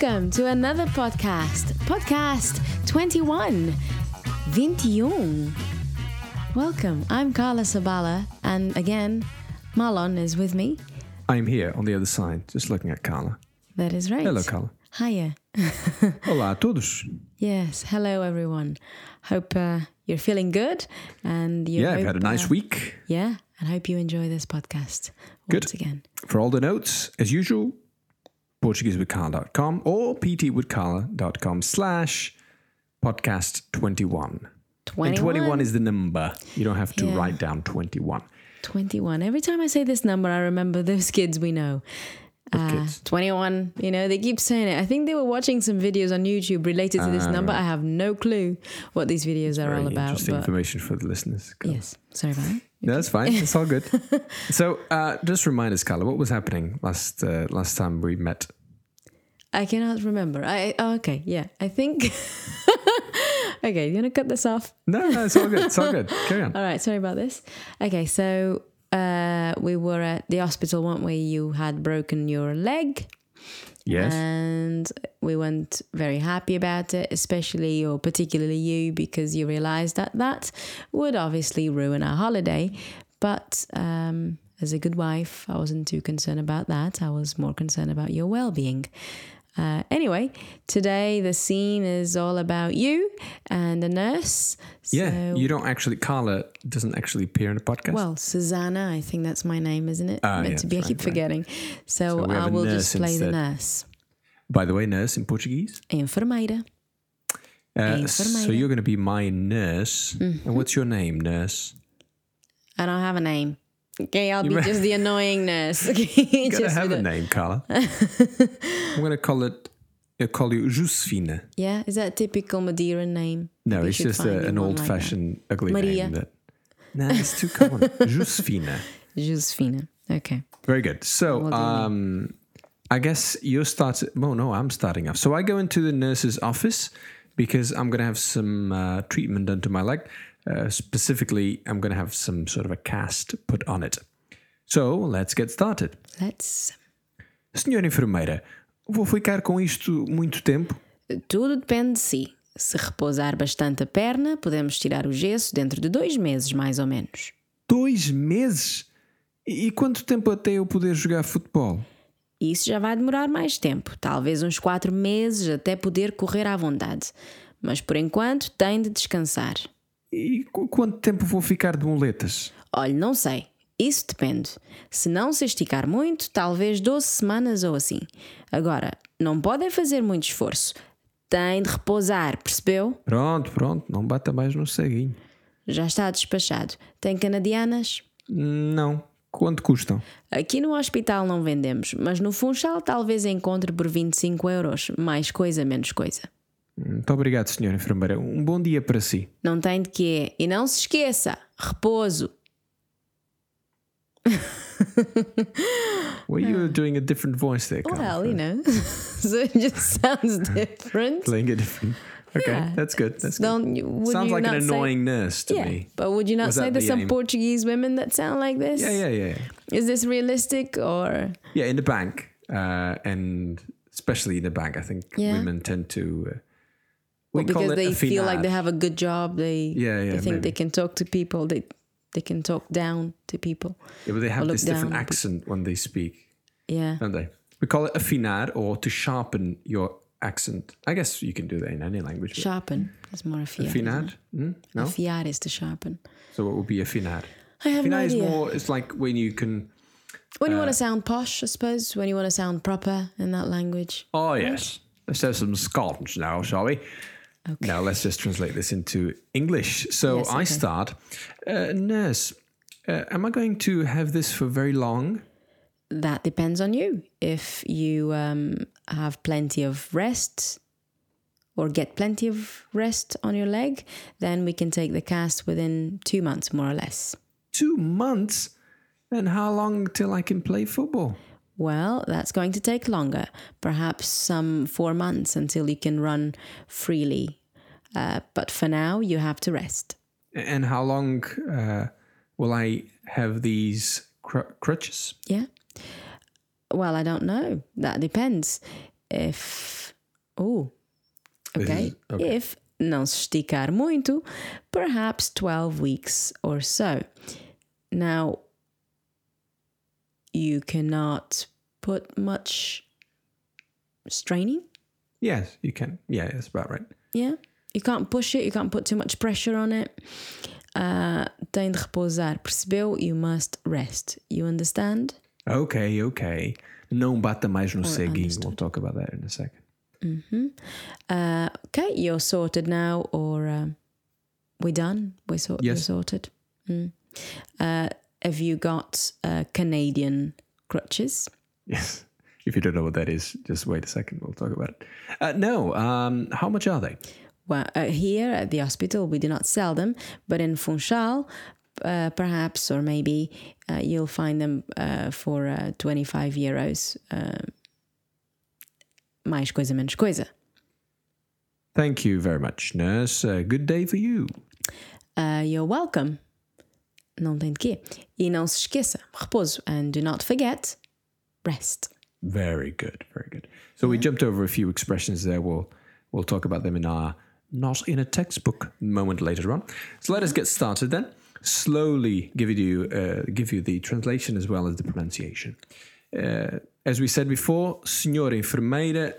welcome to another podcast. Podcast 21. 21. Welcome. I'm Carla Sabala, and again, Marlon is with me. I'm here on the other side, just looking at Carla. That is right. Hello, Carla. Hiya. Olá a todos. Yes, hello everyone. Hope uh, you're feeling good and you Yeah, I've had a nice uh, week. Yeah, and hope you enjoy this podcast Good. once again. For all the notes, as usual, PortugueseWithCarla.com or ptwithcarla.com slash podcast 21. 21. And 21 is the number. You don't have to Yeah. write down 21. 21. Every time I say this number, I remember those kids we know. Uh, kids? 21, you know, they keep saying it. I think they were watching some videos on YouTube related to this number. I have no clue what these videos are Ah, all about. interesting information for the listeners. Carla. yes, sorry about that. No, that's fine. It's all good. so, uh, just remind us, Carla, what was happening last uh, last time we met? I cannot remember. I oh, okay, yeah. I think. okay, you gonna cut this off? No, no, it's all good. It's all good. Carry on. All right, sorry about this. Okay, so uh, we were at the hospital, weren't we? You had broken your leg. Yes. And we weren't very happy about it, especially or particularly you, because you realized that that would obviously ruin our holiday. But um, as a good wife, I wasn't too concerned about that. I was more concerned about your well being. Uh, anyway, today the scene is all about you and the nurse. yeah, you don't actually, Carla doesn't actually appear in the podcast. well, Susanna, I think that's my name, isn't it? Ah, Meant yeah, to be. I keep right, right. forgetting. So, So I will just play the nurse. By the way, nurse in Portuguese. Enfermeira. Uh, so you're going to be my nurse. Mm-hmm. And what's your name, nurse? I don't have a name. Okay, I'll You be just the annoyingness. Okay, You gotta have a name, Carla. I'm going to call it. I'll call you Josefina. Yeah, is that a typical Madeira name? No, it's just a, an old-fashioned ugly Maria. name. That. No, it's too common. Josefina. that. Josefina. Okay. Very good. So, What do you mean? um, I guess you're starting. Oh no, I'm starting off. So I go into the nurse's office because I'm going to have some uh, treatment done to my leg. Uh, specifically, I'm going to have some sort of a cast put on it. So let's get started. Let's. Senhora enfermeira, vou ficar com isto muito tempo? Tudo depende de si. Se repousar bastante a perna, podemos tirar o gesso dentro de dois meses, mais ou menos. Dois meses? E e quanto tempo até eu poder jogar futebol? Isso já vai demorar mais tempo, talvez uns quatro meses até poder correr à vontade. Mas por enquanto tem de descansar. E qu- quanto tempo vou ficar de muletas? Olhe, não sei. Isso depende. Se não se esticar muito, talvez 12 semanas ou assim. Agora, não podem fazer muito esforço. Tem de repousar, percebeu? Pronto, pronto, não bata mais no ceguinho. Já está despachado. Tem canadianas? Não. Quanto custam? Aqui no hospital não vendemos, mas no Funchal talvez encontre por 25 euros. Mais coisa, menos coisa. Muito obrigado, senhora enfermeira. Um bom dia para si. Não tem de quê. E não se esqueça: repouso. Well, you doing a different voice there. Well, you know. so it just sounds different. Playing a different. Okay, Yeah. that's good. That's good. Don't, would Sounds like an not say- annoying nurse to yeah, me. but would you not Was say that there's the some aim? Portuguese women that sound like this? Yeah, yeah, yeah, yeah. Is this realistic or Yeah, in the bank, uh, and especially in the bank, I think Yeah. women tend to. Uh, we because they feel like they have a good job? They Yeah, yeah, they think maybe. they can talk to people. They they can talk down to people. Yeah, but they have this different down. accent when they speak, Yeah. don't they? We call it afinar or to sharpen your accent. I guess you can do that in any language. Sharpen is more afiar. isn't Afinar? Hmm? No. Is to sharpen. So what would be afinar? I have no Afinar is more. It's like when you can. when you uh, want to sound posh, I suppose. When you want to sound proper in that language. Oh yes. Let's have some scones now, shall we? Now let's just translate this into English. So Yes, I start. Uh, nurse, uh, am I going to have this for very long? That depends on you. If you um, have plenty of rest or get plenty of rest on your leg, then we can take the cast within two months, more or less. Two months. Then how long till I can play football? Well, that's going to take longer, perhaps some four months until you can run freely. Uh, but for now, you have to rest. And how long uh, will I have these cr- crutches? Yeah. Well, I don't know. That depends. if. Oh, okay. okay. If não se esticar muito, perhaps 12 weeks or so. Now, you cannot put much straining. Yes, you can. Yeah, that's about right. Yeah. You can't push it, you can't put too much pressure on it. Uh, tem de repousar, percebeu? You must rest. You understand? Okay, okay. Não bata mais no ceguinho. We'll talk about that in a second. Uh, okay, you're sorted now, or um, we done? We're, sort- Yes. we're sorted. Mm. Uh, have you got uh, Canadian crutches? Yes. If you don't know what that is, just wait a second. We'll talk about it. Uh, no. Um, how much are they? Well, uh, here at the hospital, we do not sell them, but in Funchal, uh, perhaps, or maybe uh, you'll find them uh, for uh, 25 euros. Uh, mais coisa, menos coisa. Thank you very much, nurse. Uh, good day for you. Uh, you're welcome. Não tem de quê. E não se esqueça, repouso. And do not forget, rest. Very good. Very good. So we jumped over a few expressions there. We'll we'll talk about them in our not in a textbook moment later on. So let us get started then. Slowly give you uh, give you the translation as well as the pronunciation. Uh, as we said before, Senhora Enfermeira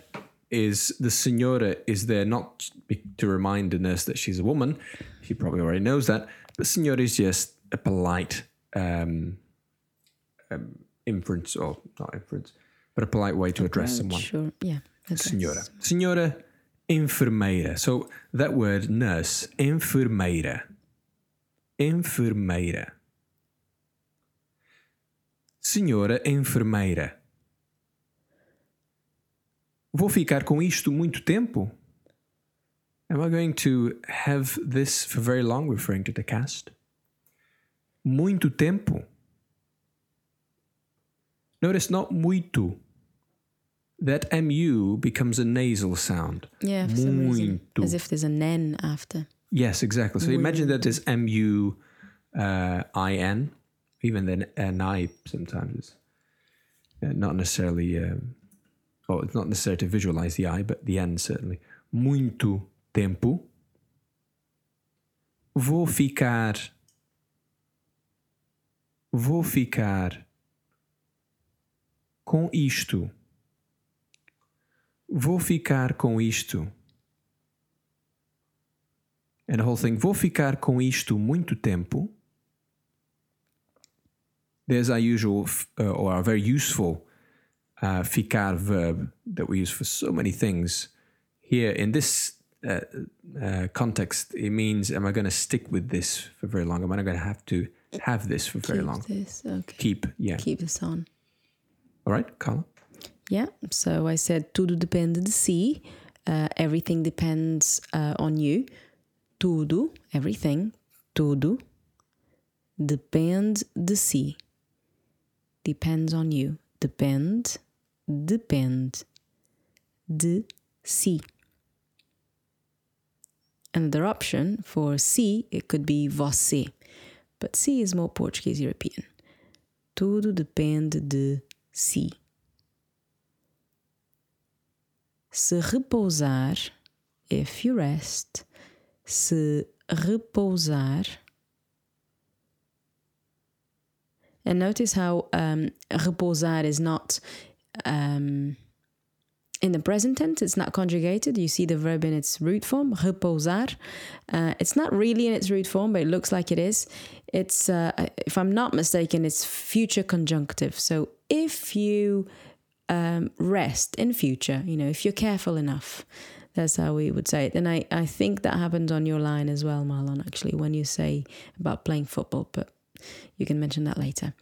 is the Senhora is there not to remind the nurse that she's a woman. She probably already knows that. But Senhora is just a polite um, um, inference, or not inference, but a polite way to address someone. Sure, yeah. address. Senhora. Senhora enfermeira. So that word nurse, enfermeira. Enfermeira. Senhora enfermeira. Vou ficar com isto muito tempo? Am I going to have this for very long, referring to the cast? Muito tempo. Notice not muito. That mu becomes a nasal sound. Yeah, for some reason. As if there's an N after. Yes, exactly. So imagine that there's M U uh, I N, even then N I sometimes is uh, not necessarily. Um, well, it's not necessary to visualize the I, but the N certainly. Muito tempo. Vou ficar. Vou ficar com isto. Vou ficar com isto. And the whole thing, vou ficar com isto muito tempo. There's our usual uh, or our very useful uh, ficar verb that we use for so many things. Here in this uh, uh, context, it means am I going to stick with this for very long? Am I going to have to have this for very Keep long? this. Okay. Keep, yeah. Keep this on. All right, Carla? Yeah. So I said tudo depende de si. Uh, everything depends uh, on you. Tudo, everything, tudo depende de si. Depends on you. Depend, depend de si. Another option for si, it could be você. But si is more Portuguese European. Tudo depende de si. Se repousar, if you rest, se repousar. And notice how um, is not um, in the present tense, it's not conjugated. You see the verb in its root form, repousar. Uh, it's not really in its root form, but it looks like it is. It's, uh, if I'm not mistaken, it's future conjunctive. So if you um, rest in future, you know, if you're careful enough, that's how we would say it. And I, I think that happened on your line as well, Marlon, actually, when you say about playing football, but you can mention that later.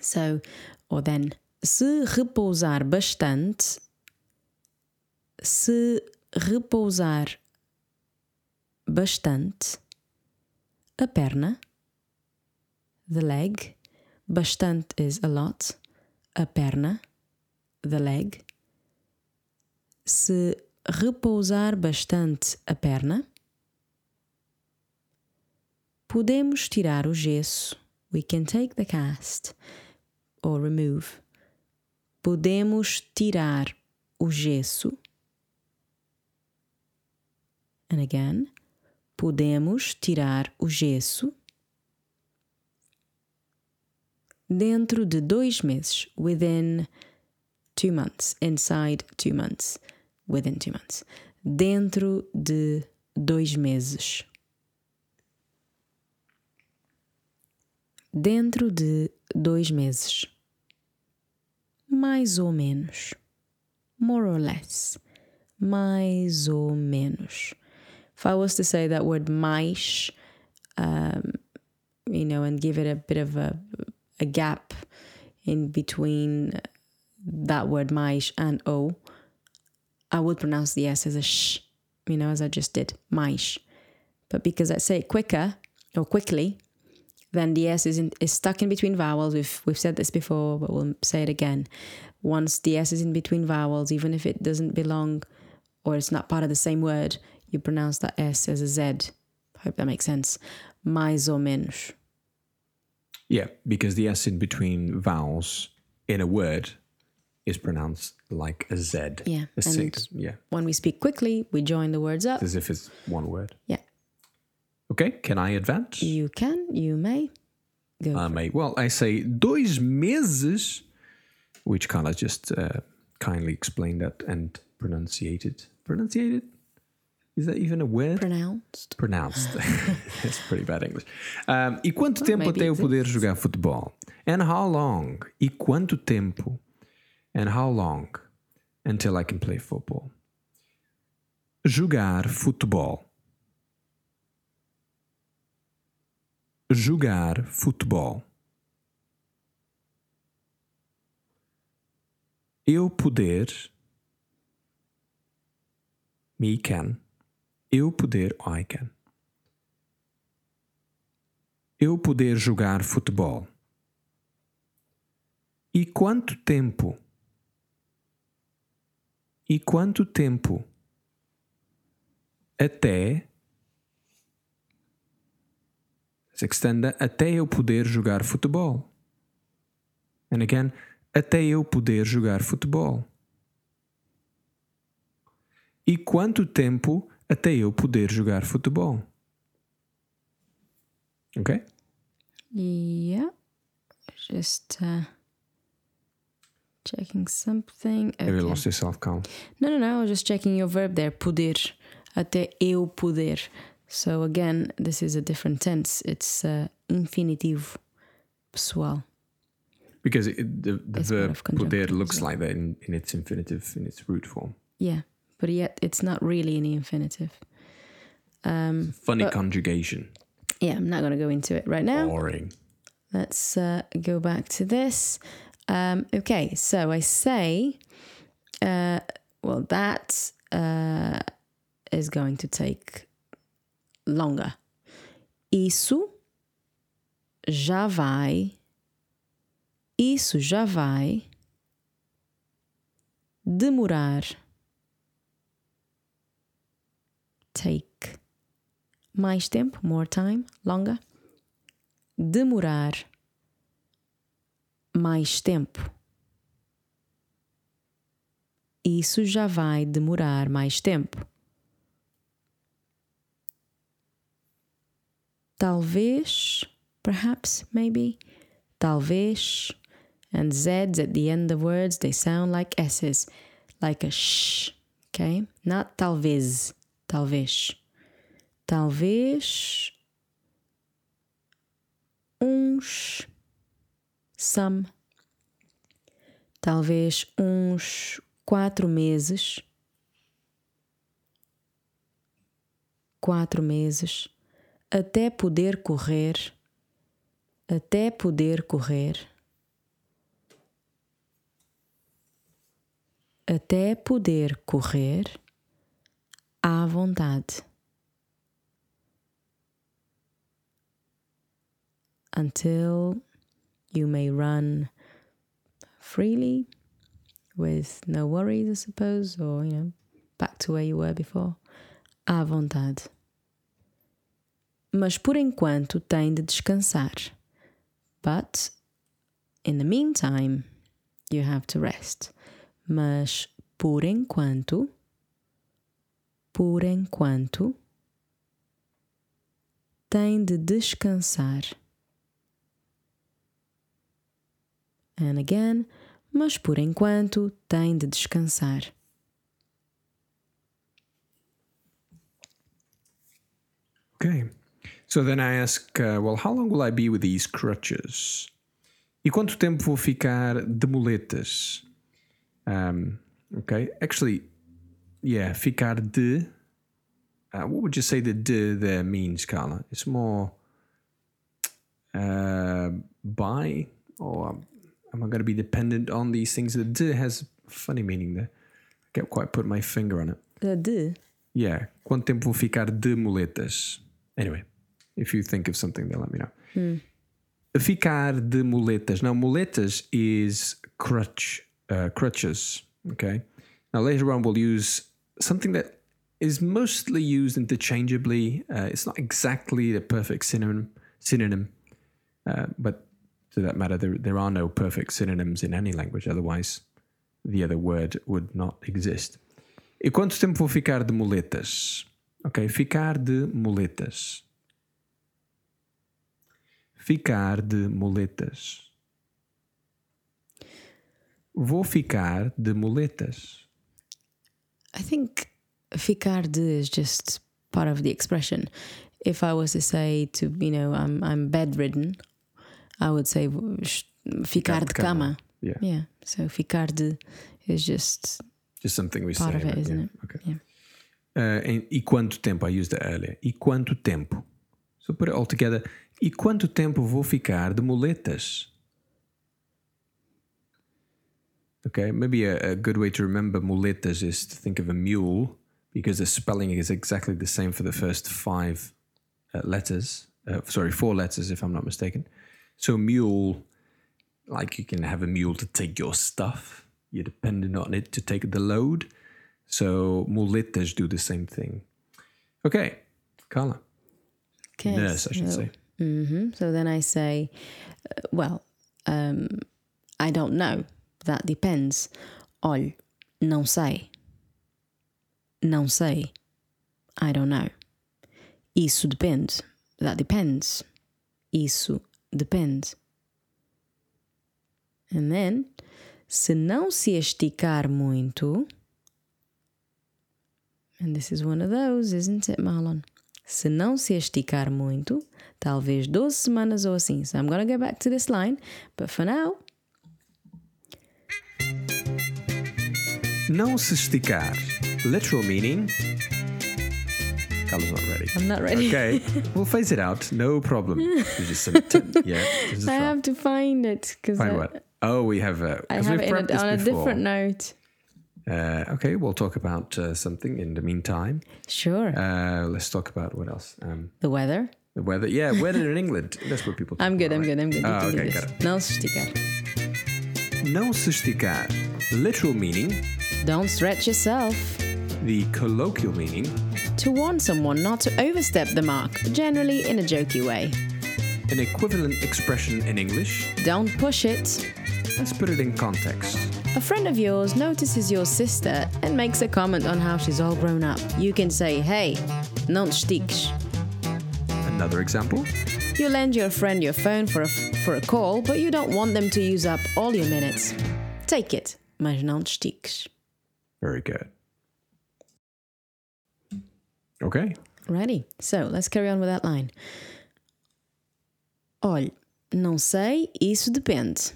So, or then, se repousar bastante, se repousar bastante, a perna, the leg, bastante is a lot, a perna, the leg, se repousar bastante a perna, podemos tirar o gesso. We can take the cast or remove. Podemos tirar o gesso. And again, podemos tirar o gesso. Dentro de dois meses, within two months, inside two months, within two months. Dentro de dois meses. Dentro de dois meses. Mais ou menos. More or less. Mais ou menos. If I was to say that word mais, um, you know, and give it a bit of a, a gap in between that word mais and o, I would pronounce the s as a sh, you know, as I just did, mais. But because I say it quicker or quickly, then the s is, in, is stuck in between vowels. We've we've said this before, but we'll say it again. Once the s is in between vowels, even if it doesn't belong or it's not part of the same word, you pronounce that s as a z. Hope that makes sense. Mais ou. Yeah, because the S in between vowels in a word is pronounced like a Z. Yeah, A six. Yeah. When we speak quickly, we join the words up. As if it's one word. Yeah, Okay, can I advance? you can, you may. Go. I may. Well, I say dois meses, which Carla just uh, kindly explained that and pronunciated. Pronunciated? Is that even a word? pronounced. Pronounced. That's pretty bad English. Um, e quanto tempo maybe até eu poder jogar futebol? And how long? E quanto tempo? And how long until I can play football? Jogar futebol. Jogar futebol. Eu poder. Me can. Eu poder. I can. Eu poder jogar futebol. E quanto tempo? E quanto tempo? Até. Se extenda até eu poder jogar futebol. And again, até eu poder jogar futebol. E quanto tempo até eu poder jogar futebol? Ok? Yeah. Just uh, checking something. Have you Okay. lost yourself, Carl? No, no, no. I was just checking your verb there. Poder. Até eu poder. So again, this is a different tense. It's uh, infinitivo pessoal. Because it, the, the verb poder looks like that in, in its infinitive, in its root form. Yeah, but yet it's not really an infinitive. Um, Funny But- conjugation. yeah, I'm not going to go into it right now. Boring. Let's uh, go back to this. Um, okay, so I say, uh, well, that uh, is going to take longer. Isso já vai. Isso já vai demorar. Take mais tempo, more time, longer demorar mais tempo. Isso já vai demorar mais tempo. Talvez, perhaps, maybe, talvez, and Z's at the end of words, they sound like S's, like a sh, okay? Not talvez, talvez. Talvez uns some. Talvez uns quatro meses. Quatro meses. Até poder correr. Até poder correr. Até poder correr à vontade. Until you may run freely with no worries, I suppose, or you know, back to where you were before, à vontade. Mas por enquanto tem de descansar. But in the meantime, you have to rest. Mas por enquanto, por enquanto, tem de descansar. And again, mas por enquanto tem de descansar. Okay. So then I ask, uh, well, how long will I be with these crutches? E quanto tempo vou ficar de muletas? Um, okay. Actually, yeah, ficar de. Uh, what would you say the de there means, Carla? It's more uh, by, or am I going to be dependent on these things? The de has funny meaning there. I can't quite put my finger on it. The de. Yeah. Quanto tempo vou ficar de muletas? Anyway, if you think of something, then let me know. Ficar de muletas. Now, muletas is crutch, uh, crutches. Okay. Now, later on, we'll use something that is mostly used interchangeably. Uh, it's not exactly the perfect synonym, synonym uh, but to that matter, there, there are no perfect synonyms in any language. Otherwise, the other word would not exist. E quanto tempo vou ficar de muletas? Ok, ficar de muletas. Ficar de muletas. Vou ficar de muletas. I think ficar de is just part of the expression. If I was to say to, you know, I'm I'm bedridden, I would say ficar de cama. Yeah, Yeah. So ficar de is just just something we part say. of it, isn't Yeah, it? Okay. Yeah. Uh, and e quanto tempo? I used that earlier. E quanto tempo? So put it all together. E quanto tempo vou ficar de muletas? Okay, maybe a, a good way to remember muletas is to think of a mule because the spelling is exactly the same for the first five uh, letters. Uh, sorry, four letters if I'm not mistaken. So a mule, like you can have a mule to take your stuff. You're dependent on it to take the load. So muletas do the same thing. Okay, Carla. Okay, Nurse, I should so- say. hmm So then I say, uh, well, um, I don't know. That depends. Olhe, não sei. Não sei. I don't know. Isso depende. That depends. Isso depende. Then, se não se esticar muito, and this is one of those, isn't it, Marlon? Se não se esticar muito, talvez 12 semanas ou assim. So I'm going to go back to this line, but for now, Não se esticar. Literal meaning. Carla's not ready. I'm not ready. Okay, we'll phase it out. No problem. Just yeah. I have to find it because Find I, what? Oh, we have a. I have it in prepped a, on different note. Uh, okay, we'll talk about uh, something in the meantime. Sure. Uh, let's talk about what else. Um, the weather. the weather. Yeah, weather in England. That's what people. Talk I'm good, about, I'm right? good, I'm good. You Oh, do okay, got it. Não se esticar. Não se esticar. Literal meaning. Don't stretch yourself. The colloquial meaning. To warn someone not to overstep the mark, generally in a jokey way. An equivalent expression in English. Don't push it. Let's put it in context. A friend of yours notices your sister and makes a comment on how she's all grown up. You can say, hey, não te. Another example. You lend your friend your phone for a, for a call, but you don't want them to use up all your minutes. Take it, mas não te. Very good. Okay. Ready? So let's carry on with that line. Olhe, não sei, isso depende.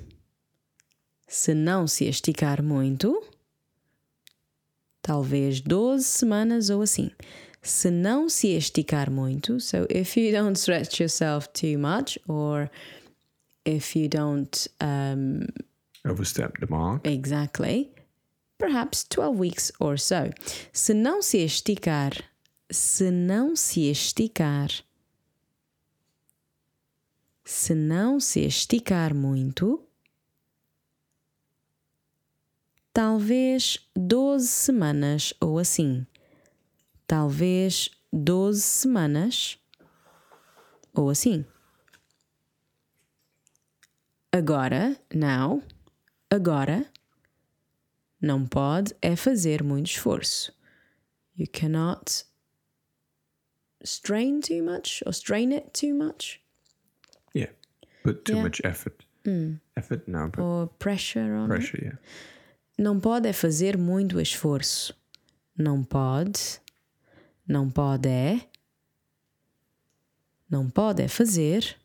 Se não se esticar muito, talvez 12 semanas ou assim. Se não se esticar muito, so if you don't stretch yourself too much, or if you don't um, Overstep the mark. Exactly. Perhaps 12 weeks or so. Se não se esticar, se não se esticar, se não se esticar muito, talvez 12 semanas ou assim. Talvez 12 semanas ou assim. Agora, now, agora, Não pode é fazer muito esforço. You cannot strain too much or strain it too much Yeah. Put too Yeah. much effort. Effort? No, but or pressure on it. pressure, yeah. Não pode é fazer muito esforço. Não pode. Não pode é. Não pode é fazer.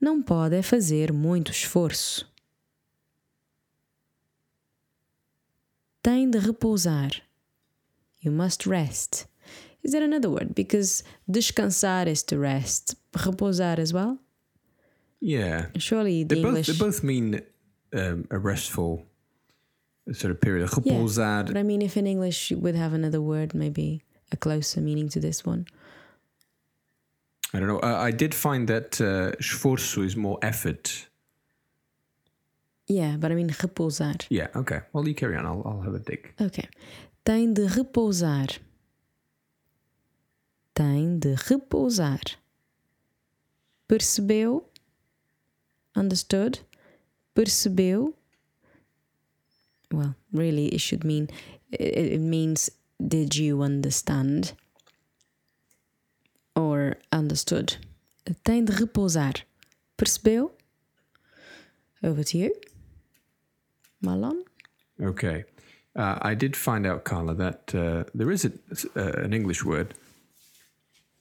Não pode é fazer muito esforço. Tem de repousar. You must rest. Is there another word? Because descansar is to rest. Repousar as well? Yeah. Surely the They both, English. they both mean um, a restful sort of period. Repousar. But I mean, if in English you would have another word, maybe a closer meaning to this one. I don't know. Uh, I did find that uh, esforço is more effort. Yeah, but I mean repousar. Yeah, okay. Well, you carry on. I'll, I'll have a dig. Ok. Tem de repousar. Tem de repousar. Percebeu? Understood? Percebeu? Well, really, it should mean, it, means, did you understand? Or understood? Tem de repousar. Percebeu? Over to you. Marlon? Okay. Uh, I did find out, Carla, that uh, there is a, uh, an English word,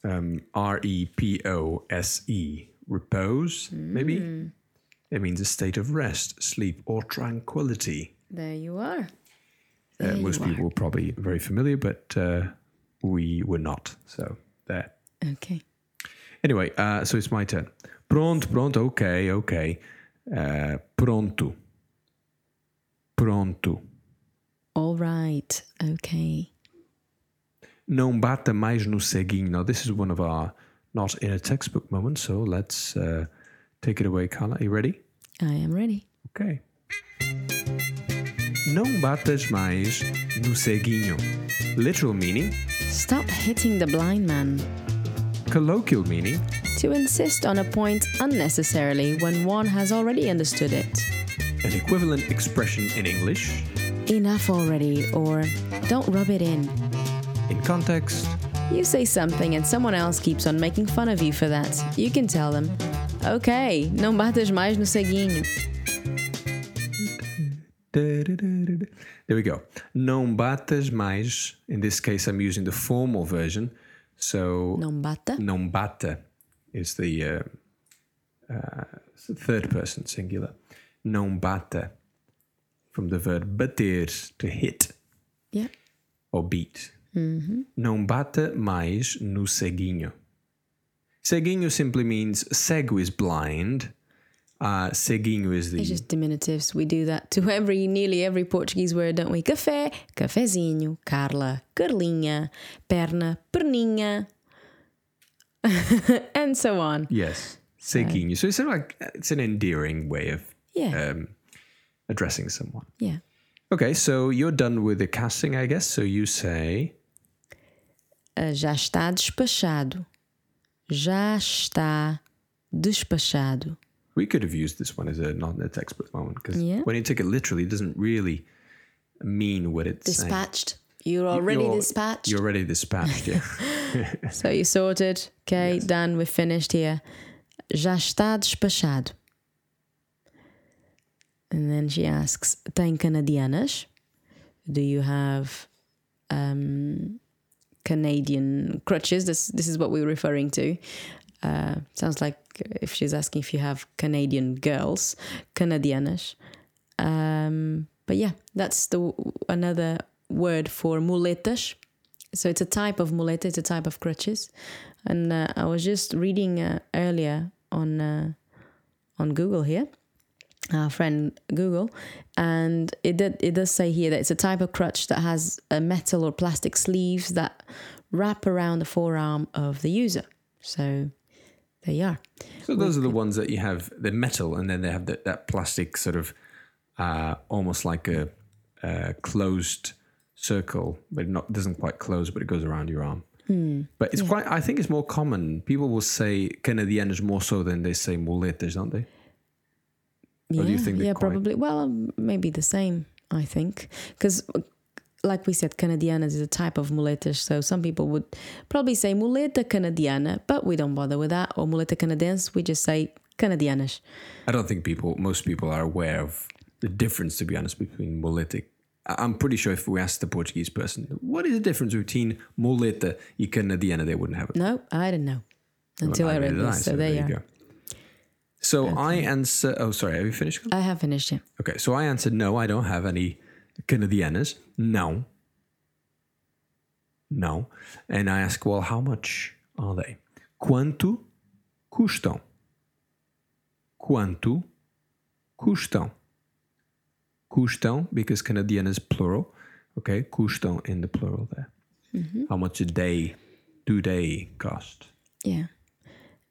um, R E P O S E, repose, maybe? It means a state of rest, sleep, or tranquility. There you are. Uh, There you most are. people are probably very familiar, but uh, we were not. So there. Okay. Anyway, uh, so it's my turn. Pronto, pronto, ok, ok. Uh, pronto. Pronto. All right. Okay. Não bata mais no ceguinho. Now, this is one of our not in a textbook moments, so let's uh, take it away, Carla. Are you ready? I am ready. Ok. Não batas mais no ceguinho. Literal meaning, Stop hitting the blind man. colloquial meaning, To insist on a point unnecessarily when one has already understood it. an equivalent expression in English, Enough already, or don't rub it in. In context, You say something and someone else keeps on making fun of you for that. You can tell them, ok, não batas mais no ceguinho. There we go. Não batas mais. In this case, I'm using the formal version. So Não bata? non bata is the uh, uh, third person singular. Non bata from the verb bater to hit Yeah. or beat. Não bata mais no ceguinho. Ceguinho simply means cego is blind. Uh, ceguinho is the It's just diminutives. We do that to every, nearly every Portuguese word, don't we? Café, cafezinho, Carla, Carlinha, perna, perninha, and so on. Yes, ceguinho. So it's sort of like it's an endearing way of Yeah. um, addressing someone. Yeah. Okay, so you're done with the casting, I guess. So you say, já está despachado. Já está despachado. we could have used this one as a not in a textbook moment because Yeah. when you take it literally, it doesn't really mean what it's saying. Dispatched. You're already You're- dispatched. You're already dispatched, yeah. So you sorted. Okay, done. We're finished here. Já está despachado. And then she asks, tem canadianas? Do you have um, Canadian crutches? This this is what we're referring to. Uh, sounds like if she's asking if you have Canadian girls, Canadianas. Um, but yeah, that's the another word for muletas. So it's a type of muleta, it's a type of crutches. And uh, I was just reading uh, earlier on uh, on Google here, our friend Google, and it did, it does say here that it's a type of crutch that has a metal or plastic sleeves that wrap around the forearm of the user. So there you are. so those are the ones that you have the metal, and then they have that, that plastic sort of uh, almost like a, a closed circle, but it not doesn't quite close, but it goes around your arm. But it's quite. I think it's more common. People will say Canadianas more so than they say muletas, don't they? Or do you Yeah, think yeah, probably. Well, um, maybe the same. I think because, like we said, Canadianas is a type of muletas. So some people would probably say muleta canadiana, but we don't bother with that. Or muleta canadense, we just say Canadianas. I don't think people, most people are aware of the difference, to be honest, between muleta. I- I'm pretty sure if we asked the Portuguese person, what is the difference between muleta and canadiana, they wouldn't have it. No, I didn't know until I Neither read this. So, there you are. So I answer. Oh, sorry. Have you finished? I have finished it. Okay. So I answered no. I don't have any Canadianas. No. No. And I ask, well, how much are they? Quanto custam? Quanto custam? Custam because Canadian is plural. Okay. Custam in the plural there. Mm-hmm. How much a day do they cost? Yeah.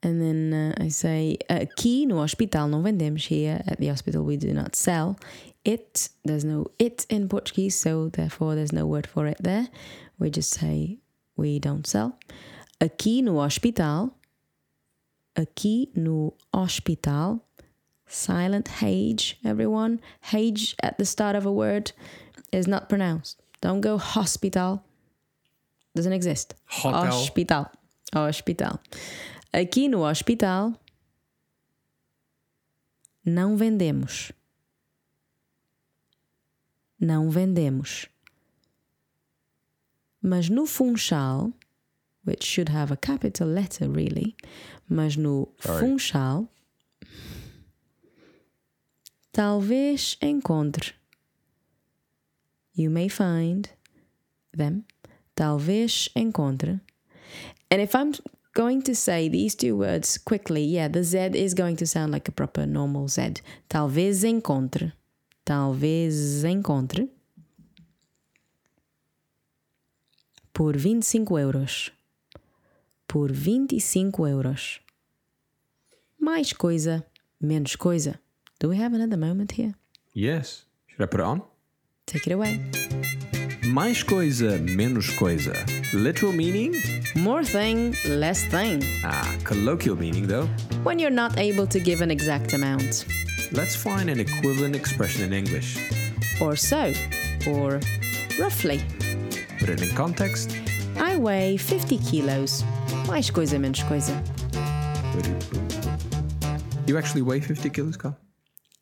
And then uh, I say, aqui no hospital não vendemos. Here at the hospital we do not sell it. There's no it in Portuguese, so therefore there's no word for it there. We just say we don't sell. Aqui no hospital. Aqui no hospital. Silent H, everyone. H at the start of a word is not pronounced. Don't go hospital. Doesn't exist. Hotel. Hospital. Hospital. Aqui no hospital não vendemos. Não vendemos. Mas no Funchal, which should have a capital letter really, mas no Sorry. Funchal, talvez encontre. You may find them. Talvez encontre. And if I'm going to say these two words quickly, yeah, the Z is going to sound like a proper normal Z. Talvez encontre. Talvez encontre. Por 25 euros. Por 25 euros. Mais coisa, menos coisa. Do we have another moment here? Yes. Should I put it on? Take it away. Mais coisa, menos coisa. Literal meaning? More thing, less thing. Ah, colloquial meaning though. When you're not able to give an exact amount. Let's find an equivalent expression in English. Or so. Or roughly. Put it in context. I weigh 50 kilos. Mais coisa, menos coisa. You actually weigh 50 kilos, Carl?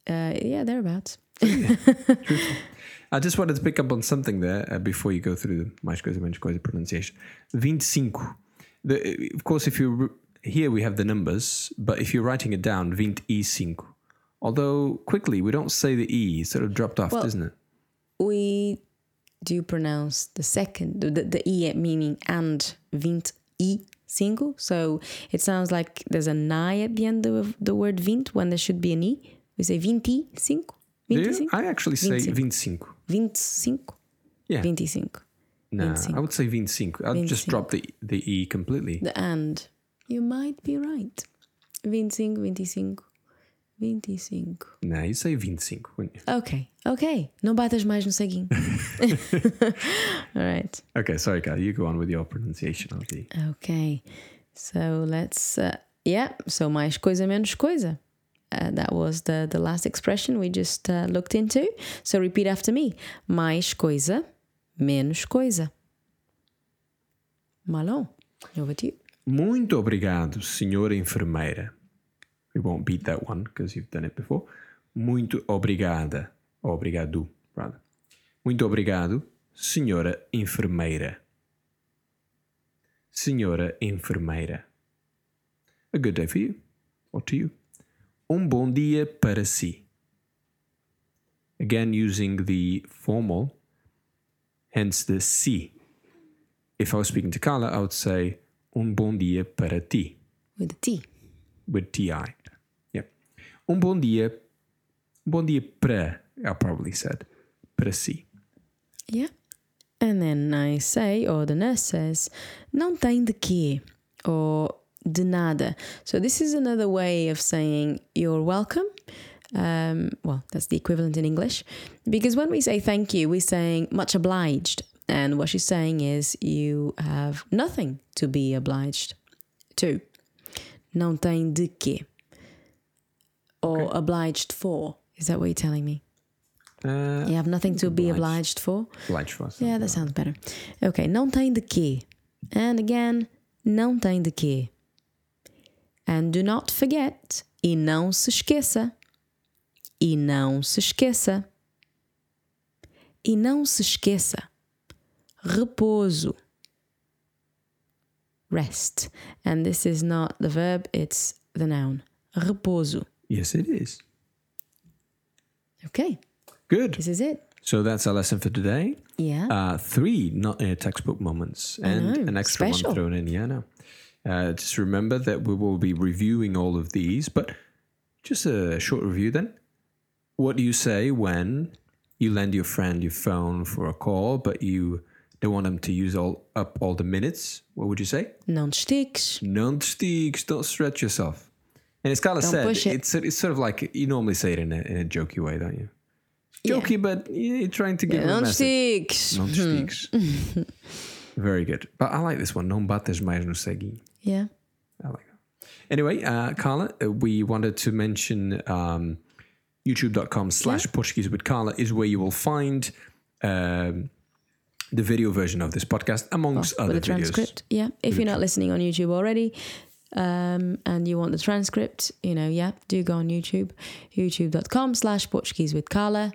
Uh, yeah, thereabouts. I just wanted to pick up on something there uh, before you go through the mais coisa, menos coisa pronunciation. 25. The, of course, if you here we have the numbers, but if you're writing it down, 25. Although quickly we don't say the e, it's sort of dropped off, Well- doesn't it? We do pronounce the second, the, the e meaning and, 25. So it sounds like there's an I at the end of the word 20 when there should be an e. We say 25. Do you? 25. I actually say 25. 25. Yeah. 25. No, 25. I would say 25. I'll just drop the the e completely. The and. You might be right. 25, 25, 25. No, you say 25, wouldn't you? Ok, ok. Não batas mais no ceguinho. All right. Okay, sorry, Carl. You go on with your pronunciation of the. Okay. So let's. Uh, yeah. So mais coisa menos coisa. Uh, that was the the last expression we just uh, looked into. So repeat after me. Mais coisa menos coisa. Malon, over to you. Muito obrigado, senhora enfermeira. We won't beat that one because you've done it before. Muito obrigada. Obrigado, rather. Muito obrigado, senhora enfermeira. Senhora enfermeira. A good day for you, or to you. Um bom dia para si. Again, using the formal, hence the si. If I was speaking to Carla, I would say um bom dia para ti With the T. with ti. Yep. Um bom dia. Um bom dia para. I probably said para si. Yeah. And then I say, or the nurse says, não tem de quê, or de nada. So this is another way of saying you're welcome. Um, well, that's the equivalent in English. Because when we say thank you, we're saying much obliged. And what she's saying is you have nothing to be obliged to. Não tem de quê. Or obliged for. Is that what you're telling me? Uh, You have nothing to be obliged. obliged for? Obliged for. Yeah, that sounds better. Ok, não tem de quê. And again, não tem de quê. And do not forget. E não se esqueça. E não se esqueça. E não se esqueça. Repouso. Rest. And this is not the verb, it's the noun. Repouso. Yes, it is. Okay, Good. this is it. So that's our lesson for today. Yeah. Uh, three not in textbook moments and an extra special. one thrown in. Yeah, no. Uh, just remember that we will be reviewing all of these, but just a short review then. What do you say when you lend your friend your phone for a call, but you don't want them to use all up all the minutes? What would you say? Não te estiques. Don't stretch yourself. And as Carla Don't said, it. it's it's sort of like you normally say it in a in a jokey way, don't you? Yeah. Jokey, but you're trying to give a Não te message. estiques. Não te estiques. Very good. But I like this one. Não bates mais no ceguinho. Yeah. I like that. Anyway, uh, Carla, uh, we wanted to mention um, youtube.com slash Portuguese with Carla is where you will find um, the video version of this podcast amongst other the videos. transcript. Yeah. If you're not listening on YouTube already um, and you want the transcript, you know, yeah, do go on YouTube, youtube.com slash Portuguese with Carla.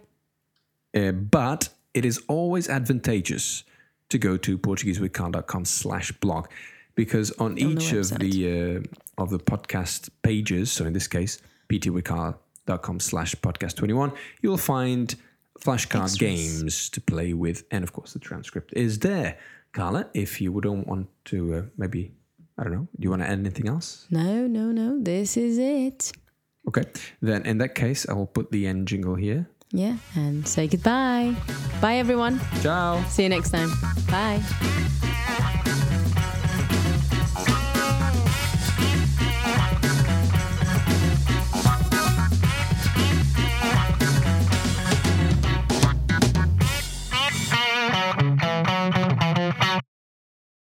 Uh, but it is always advantageous to go to portuguesewithcarla.com slash blog because on the each of the uh, of the podcast pages so in this case ptwithcarla.com slash podcast 21 you'll find flashcard games to play with and of course the transcript is there carla if you wouldn't want to uh, maybe i don't know do you want to add anything else No, no, no. This is it. okay then in that case i will put the end jingle here Yeah. And say goodbye. Bye, everyone. ciao See you next time. Bye.